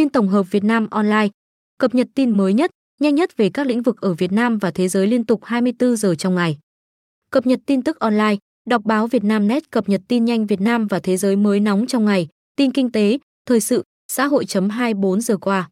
Tin tổng hợp Việt Nam Online, cập nhật tin mới nhất, nhanh nhất về các lĩnh vực ở Việt Nam và thế giới liên tục 24 giờ trong ngày. Cập nhật tin tức online, đọc báo Việt Nam Net cập nhật tin nhanh Việt Nam và thế giới mới nóng trong ngày, tin kinh tế, thời sự, xã hội chấm 24 giờ qua.